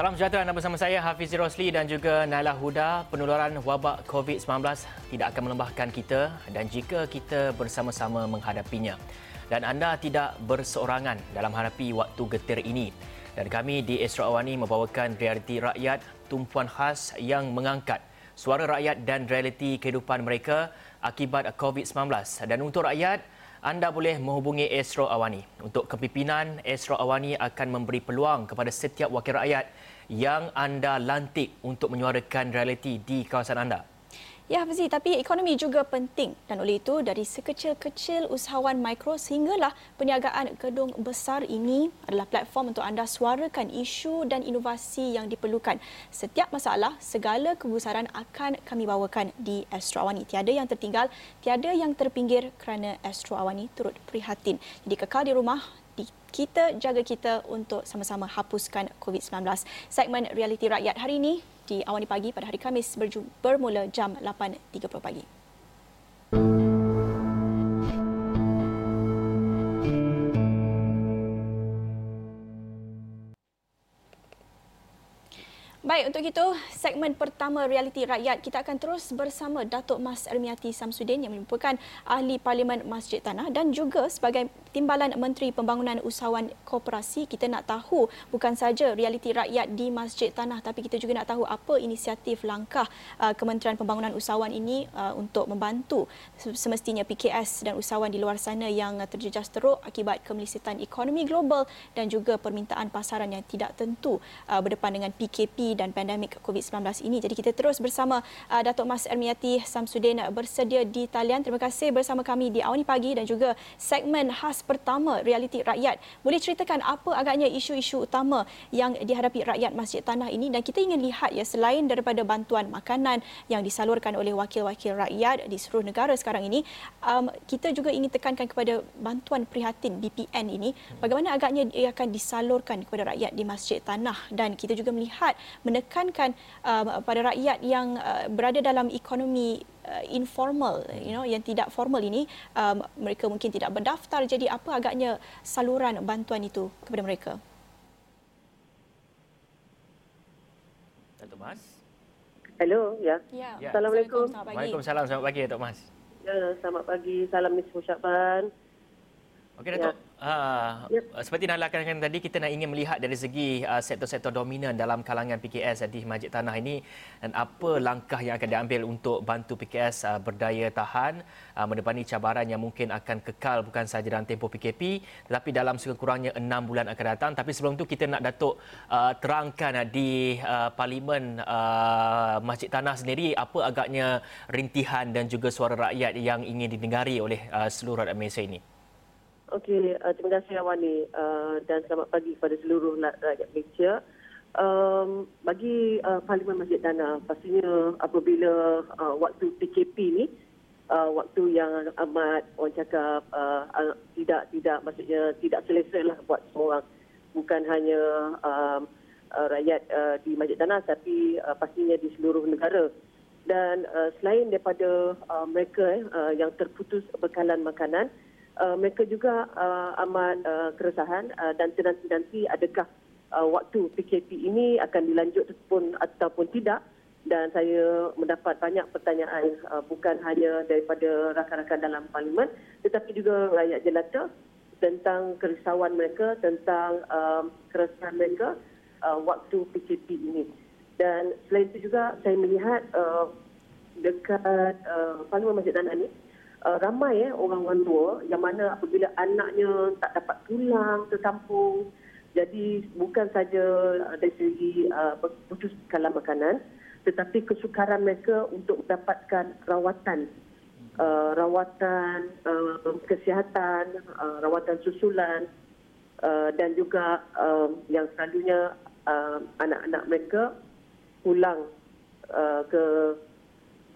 Salam sejahtera anda bersama saya Hafiz Rosli dan juga Naila Huda. Penularan wabak COVID-19 tidak akan melembahkan kita dan jika kita bersama-sama menghadapinya. Dan anda tidak berseorangan dalam hadapi waktu getir ini. Dan kami di Astro Awani membawakan realiti rakyat tumpuan khas yang mengangkat suara rakyat dan realiti kehidupan mereka akibat COVID-19. Dan untuk rakyat, anda boleh menghubungi Astro Awani. Untuk kepimpinan, Astro Awani akan memberi peluang kepada setiap wakil rakyat yang anda lantik untuk menyuarakan realiti di kawasan anda. Ya, Hafizi, tapi ekonomi juga penting dan oleh itu dari sekecil-kecil usahawan mikro sehinggalah perniagaan gedung besar ini adalah platform untuk anda suarakan isu dan inovasi yang diperlukan. Setiap masalah, segala kebesaran akan kami bawakan di Astro Awani. Tiada yang tertinggal, tiada yang terpinggir kerana Astro Awani turut prihatin. Jadi kekal di rumah, kita jaga kita untuk sama-sama hapuskan COVID-19. Segmen Realiti Rakyat hari ini di Awani Pagi pada hari Kamis bermula jam 8.30 pagi. Baik, untuk itu segmen pertama Realiti Rakyat kita akan terus bersama Datuk Mas Ermiati Samsudin yang merupakan ahli Parlimen Masjid Tanah dan juga sebagai Timbalan Menteri Pembangunan Usahawan Koperasi. Kita nak tahu bukan saja realiti rakyat di Masjid Tanah tapi kita juga nak tahu apa inisiatif langkah uh, Kementerian Pembangunan Usahawan ini uh, untuk membantu semestinya PKS dan usahawan di luar sana yang terjejas teruk akibat kemelisitan ekonomi global dan juga permintaan pasaran yang tidak tentu uh, berdepan dengan PKP dan pandemik COVID-19 ini. Jadi kita terus bersama Datuk Mas Ermiati Samsudin bersedia di talian. Terima kasih bersama kami di Awani Pagi dan juga segmen khas pertama Realiti Rakyat. Boleh ceritakan apa agaknya isu-isu utama yang dihadapi rakyat Masjid Tanah ini? Dan kita ingin lihat ya selain daripada bantuan makanan yang disalurkan oleh wakil-wakil rakyat di seluruh negara sekarang ini, um, kita juga ingin tekankan kepada bantuan prihatin BPN ini, bagaimana agaknya ia akan disalurkan kepada rakyat di Masjid Tanah? Dan kita juga melihat menekankan uh, pada rakyat yang uh, berada dalam ekonomi uh, informal you know yang tidak formal ini um, mereka mungkin tidak berdaftar jadi apa agaknya saluran bantuan itu kepada mereka Datuk Mas Hello, ya. ya. Assalamualaikum. Waalaikumsalam. Selamat pagi, Datuk Mas. Ya, selamat pagi. Salam Miss Syakban. Okey Datuk, ya. Uh, yep. seperti nak lakukan tadi kita nak ingin melihat dari segi uh, sektor-sektor dominan dalam kalangan PKS di Masjid Tanah ini dan apa langkah yang akan diambil untuk bantu PKS uh, berdaya tahan uh, mendepani cabaran yang mungkin akan kekal bukan sahaja dalam tempoh PKP tetapi dalam sekurang-kurangnya enam bulan akan datang. Tapi sebelum itu kita nak Datuk uh, terangkan uh, di uh, Parlimen uh, Masjid Tanah sendiri apa agaknya rintihan dan juga suara rakyat yang ingin didengari oleh uh, seluruh rakyat Malaysia ini. Okey, uh, terima kasih Awani uh, dan selamat pagi kepada seluruh rakyat Malaysia. Um, bagi uh, Parlimen Masjid Tanah, pastinya apabila uh, waktu PKP ni, uh, waktu yang amat orang cakap uh, uh, tidak tidak maksudnya tidak selesa lah buat semua orang. Bukan hanya um, uh, rakyat uh, di Masjid Tanah tapi uh, pastinya di seluruh negara. Dan uh, selain daripada uh, mereka uh, yang terputus bekalan makanan, uh, mereka juga uh, amat uh, keresahan uh, dan nanti-nanti adakah uh, waktu PKP ini akan dilanjut pun ataupun tidak. Dan saya mendapat banyak pertanyaan uh, bukan hanya daripada rakan-rakan dalam parlimen tetapi juga rakyat jelata tentang kerisauan mereka tentang uh, keresahan mereka uh, waktu PKP ini. Dan selain itu juga saya melihat uh, dekat uh, parlimen Masjid Tanah ini uh, ramai eh, orang-orang tua yang mana apabila anaknya tak dapat pulang ke kampung jadi bukan saja uh, dari segi uh, putus kalam makanan tetapi kesukaran mereka untuk mendapatkan rawatan. Uh, rawatan uh, kesihatan uh, rawatan susulan uh, dan juga uh, yang selalunya uh, anak-anak mereka pulang uh, ke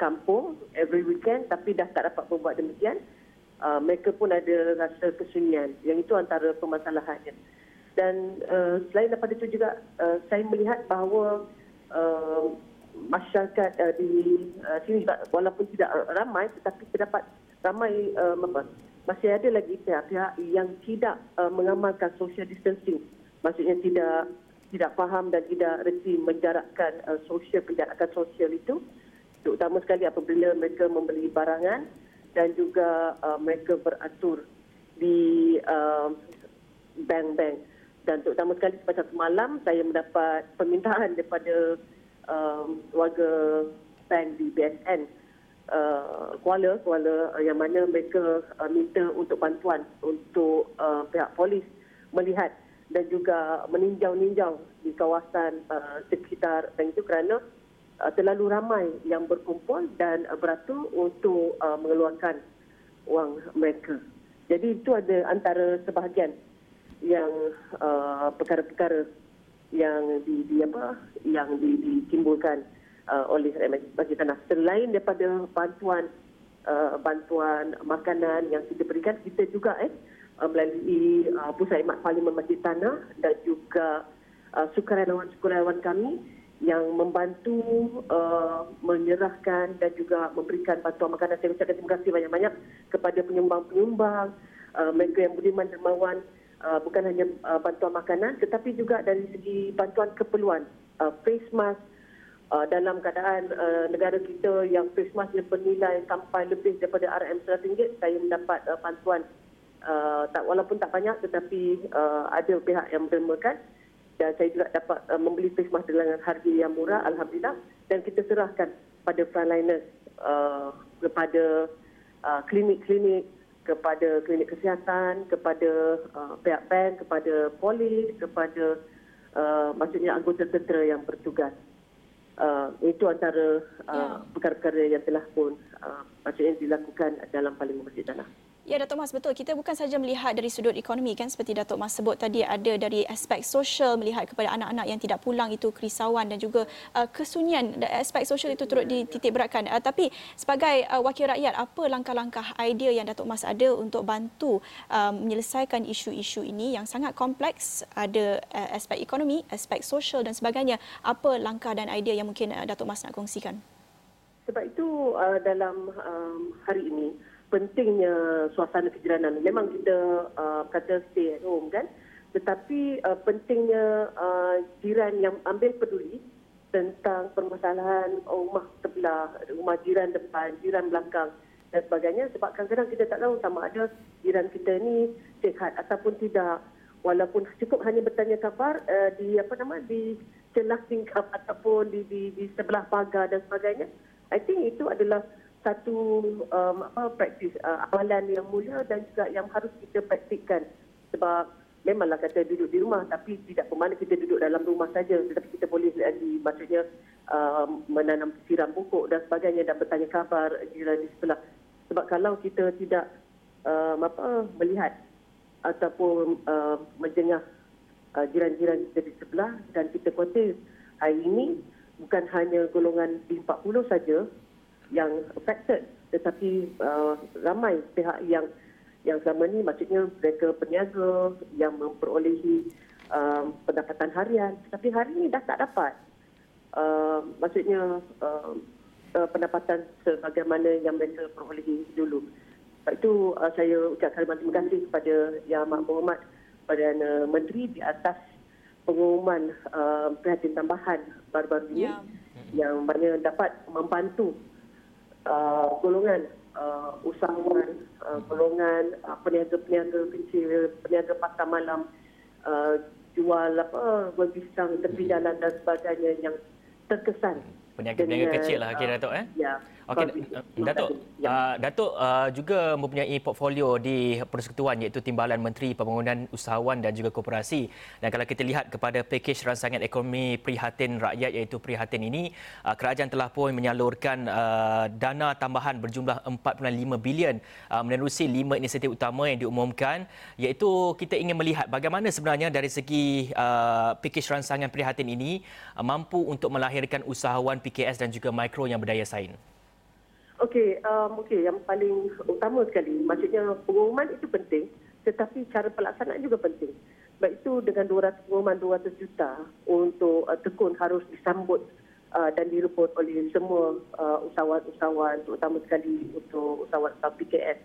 kampung every weekend tapi dah tak dapat berbuat demikian uh, mereka pun ada rasa kesunyian. Yang itu antara permasalahannya. Dan uh, selain daripada itu juga uh, saya melihat bahawa uh, masyarakat uh, di uh, sini walaupun tidak ramai tetapi terdapat ramai uh, masih ada lagi pihak-pihak yang tidak uh, mengamalkan social distancing. Maksudnya tidak tidak faham dan tidak reti menjarakkan uh, sosial penjarakan sosial itu terutama sekali apabila mereka membeli barangan dan juga uh, mereka beratur di uh, bank-bank. Dan terutama sekali satu malam saya mendapat permintaan daripada um, warga bank di BSN uh, Kuala Kuala uh, yang mana mereka uh, minta untuk bantuan untuk uh, pihak polis melihat dan juga meninjau-ninjau di kawasan uh, sekitar bank itu kerana uh, terlalu ramai yang berkumpul dan uh, beratur untuk uh, mengeluarkan wang mereka. Jadi itu ada antara sebahagian yang uh, perkara-perkara yang di, di apa yang di, ditimbulkan uh, oleh Masjid Tanah. Selain daripada bantuan uh, bantuan makanan yang kita berikan, kita juga eh uh, melalui uh, Pusat Imat Parlimen Masjid Tanah dan juga uh, sukarelawan-sukarelawan kami yang membantu uh, menyerahkan dan juga memberikan bantuan makanan. Saya ucapkan terima kasih banyak-banyak kepada penyumbang-penyumbang, uh, mereka yang budiman dermawan, uh, bukan hanya uh, bantuan makanan tetapi juga dari segi bantuan keperluan, uh, face mask, uh, dalam keadaan uh, negara kita yang face mask yang bernilai sampai lebih daripada RM100, saya mendapat uh, bantuan uh, tak walaupun tak banyak tetapi uh, ada pihak yang menermakan dan saya juga dapat uh, membeli face mask dengan harga yang murah alhamdulillah. Dan kita serahkan pada frontliners uh, kepada uh, klinik-klinik kepada klinik kesihatan kepada uh, pihak bank kepada polis kepada uh, maksudnya anggota tentera yang bertugas. Uh, itu antara uh, perkara-perkara yang telah pun uh, maksudnya dilakukan dalam Parlimen Masjid Tanah. Ya Datuk Mas betul. Kita bukan saja melihat dari sudut ekonomi kan? Seperti Datuk Mas sebut tadi ada dari aspek sosial melihat kepada anak-anak yang tidak pulang itu kerisauan dan juga uh, kesunyian. Aspek sosial itu turut dititik beratkan. Uh, tapi sebagai uh, wakil rakyat apa langkah-langkah idea yang Datuk Mas ada untuk bantu uh, menyelesaikan isu-isu ini yang sangat kompleks? Ada uh, aspek ekonomi aspek sosial dan sebagainya. Apa langkah dan idea yang mungkin uh, Datuk Mas nak kongsikan? Sebab itu uh, dalam um, hari ini pentingnya suasana kejiranan. Memang kita uh, kata stay at home kan. Tetapi uh, pentingnya uh, jiran yang ambil peduli tentang permasalahan rumah sebelah, rumah jiran depan, jiran belakang dan sebagainya. Sebab kadang-kadang kita tak tahu sama ada jiran kita ni sihat ataupun tidak. Walaupun cukup hanya bertanya khabar uh, di apa nama di celah tingkap ataupun di, di, di sebelah pagar dan sebagainya. I think itu adalah satu um, apa praktis uh, amalan yang mulia dan juga yang harus kita praktikkan. Sebab memanglah kata duduk di rumah tapi tidak bermakna kita duduk dalam rumah saja. Tetapi kita boleh lagi maksudnya uh, menanam siram pokok dan sebagainya dan bertanya khabar jiran di sebelah. Sebab kalau kita tidak um, apa melihat ataupun uh, menjengah uh, jiran-jiran kita di sebelah dan kita khawatir hari ini bukan hanya golongan D40 saja yang affected tetapi uh, ramai pihak yang yang selama ini maksudnya mereka peniaga yang memperolehi uh, pendapatan harian. Tetapi hari ini dah tak dapat. Uh, maksudnya uh, uh, pendapatan sebagaimana yang mereka perolehi dulu. Sebab itu uh, saya ucapkan terima kasih kepada Yang Amat Berhormat Perdana Menteri di atas pengumuman uh, perhatian tambahan baru-baru ini yeah. yang mana dapat membantu uh, golongan uh, usahawan, uh, golongan uh, peniaga-peniaga kecil, peniaga pasar malam, uh, jual apa, buah pisang tepi jalan dan sebagainya yang terkesan. Peniaga-peniaga kecil lah kira Datuk eh? Ya. Okey, Datuk, ya. uh, Datuk uh, juga mempunyai portfolio di Persekutuan iaitu Timbalan Menteri Pembangunan Usahawan dan juga Koperasi. Dan kalau kita lihat kepada pakej rancangan ekonomi prihatin rakyat iaitu prihatin ini, uh, kerajaan telah pun menyalurkan uh, dana tambahan berjumlah 4.5 bilion uh, menerusi lima inisiatif utama yang diumumkan iaitu kita ingin melihat bagaimana sebenarnya dari segi uh, pakej rancangan prihatin ini uh, mampu untuk melahirkan usahawan PKS dan juga mikro yang berdaya saing. Okey, um, okey yang paling utama sekali, maksudnya pengumuman itu penting, tetapi cara pelaksanaan juga penting. Sebab itu dengan 200 pengumuman 200 juta untuk uh, tekun harus disambut uh, dan direport oleh semua uh, usahawan-usahawan, terutama sekali untuk usahawan PKS.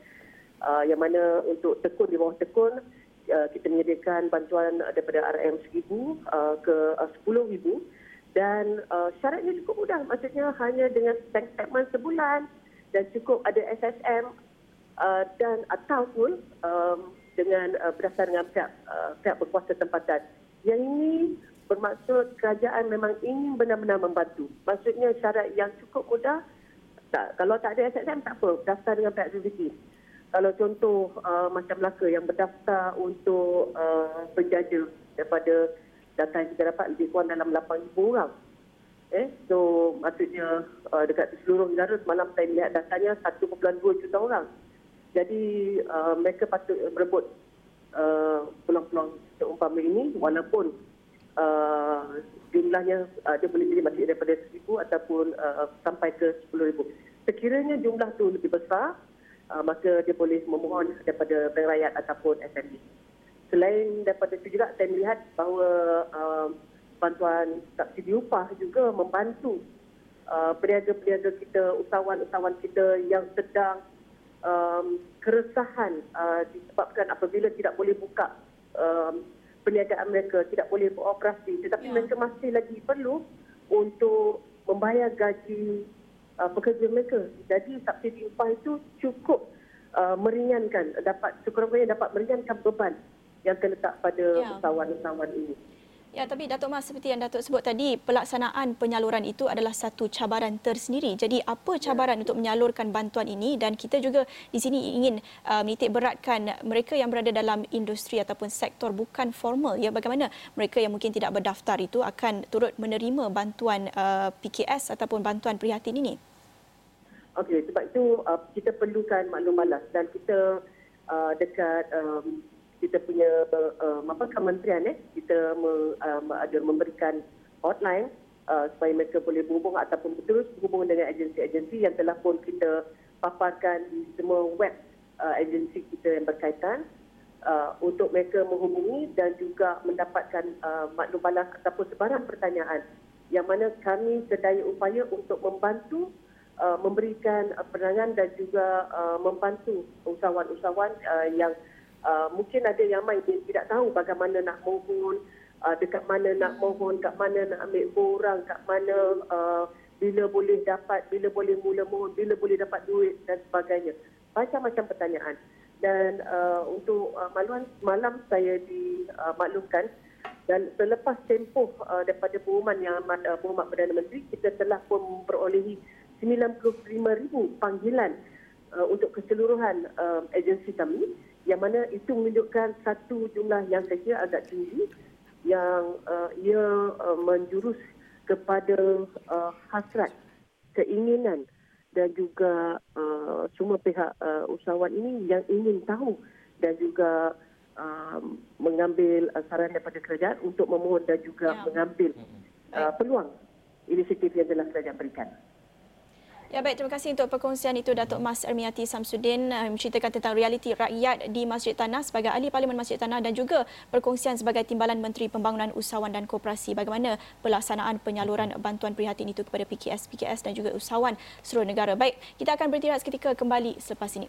Uh, yang mana untuk tekun di bawah tekun, uh, kita menyediakan bantuan daripada RM 1000 uh, ke uh, 10000 dan uh, syaratnya cukup mudah maksudnya hanya dengan bank statement sebulan dan cukup ada SSM uh, dan ataupun um, dengan uh, berdasar dengan pihak, uh, pihak berkuasa tempatan. Yang ini bermaksud kerajaan memang ingin benar-benar membantu. Maksudnya syarat yang cukup mudah, tak, kalau tak ada SSM tak apa, daftar dengan pihak CVC. Kalau contoh uh, macam Melaka yang berdaftar untuk uh, penjaja daripada data yang kita dapat lebih kurang dalam 8,000 orang. Eh, so maksudnya uh, dekat seluruh negara semalam saya lihat datanya 1.2 juta orang. Jadi uh, mereka patut berebut uh, peluang-peluang seumpama ini walaupun uh, jumlahnya uh, dia boleh jadi masih daripada 1,000 ataupun uh, sampai ke 10,000. Sekiranya jumlah tu lebih besar, uh, maka dia boleh memohon daripada bank rakyat ataupun SME. Selain daripada itu juga saya melihat bahawa uh, bantuan subsidi upah juga membantu uh, peniaga-peniaga kita, usahawan-usahawan kita yang sedang um, keresahan uh, disebabkan apabila tidak boleh buka um, perniagaan mereka, tidak boleh beroperasi tetapi ya. mereka masih lagi perlu untuk membayar gaji uh, pekerja mereka. Jadi subsidi upah itu cukup uh, meringankan, dapat sekurang-kurangnya dapat meringankan beban yang terletak pada ya. usahawan-usahawan ini. Ya, tapi Datuk Mas seperti yang Datuk sebut tadi, pelaksanaan penyaluran itu adalah satu cabaran tersendiri. Jadi apa cabaran ya. untuk menyalurkan bantuan ini dan kita juga di sini ingin uh, menitik beratkan mereka yang berada dalam industri ataupun sektor bukan formal. Ya, bagaimana mereka yang mungkin tidak berdaftar itu akan turut menerima bantuan uh, PKS ataupun bantuan prihatin ini? Okey, sebab itu uh, kita perlukan maklum balas dan kita uh, dekat um, kita punya uh, apa kementerian eh kita uh, ada memberikan hotline uh, supaya mereka boleh berhubung ataupun terus berhubung dengan agensi-agensi yang telah pun kita paparkan di semua web uh, agensi kita yang berkaitan uh, untuk mereka menghubungi dan juga mendapatkan uh, maklum balas ataupun sebarang pertanyaan. Yang mana kami sedaya upaya untuk membantu uh, memberikan uh, penerangan dan juga uh, membantu usahawan-usahawan uh, yang Uh, mungkin ada yang main yang tidak tahu bagaimana nak mohon, uh, dekat mana nak mohon, kat mana nak ambil borang, kat mana uh, bila boleh dapat, bila boleh mula mohon, bila boleh dapat duit dan sebagainya. Macam-macam pertanyaan. Dan uh, untuk uh, maluan malam saya dimaklumkan dan selepas tempoh uh, daripada pengumuman yang amat uh, pengumuman Perdana Menteri, kita telah pun memperolehi 95,000 panggilan uh, untuk keseluruhan uh, agensi kami yang mana itu menunjukkan satu jumlah yang saya kira agak tinggi yang uh, ia uh, menjurus kepada uh, hasrat, keinginan dan juga uh, semua pihak uh, usahawan ini yang ingin tahu dan juga uh, mengambil uh, saran daripada kerajaan untuk memohon dan juga ya. mengambil uh, peluang inisiatif yang telah kerajaan berikan. Ya baik, terima kasih untuk perkongsian itu Datuk Mas Ermiati Samsudin uh, menceritakan tentang realiti rakyat di Masjid Tanah sebagai ahli Parlimen Masjid Tanah dan juga perkongsian sebagai Timbalan Menteri Pembangunan Usahawan dan Koperasi bagaimana pelaksanaan penyaluran bantuan prihatin itu kepada PKS, PKS dan juga usahawan seluruh negara. Baik, kita akan berhenti seketika kembali selepas ini.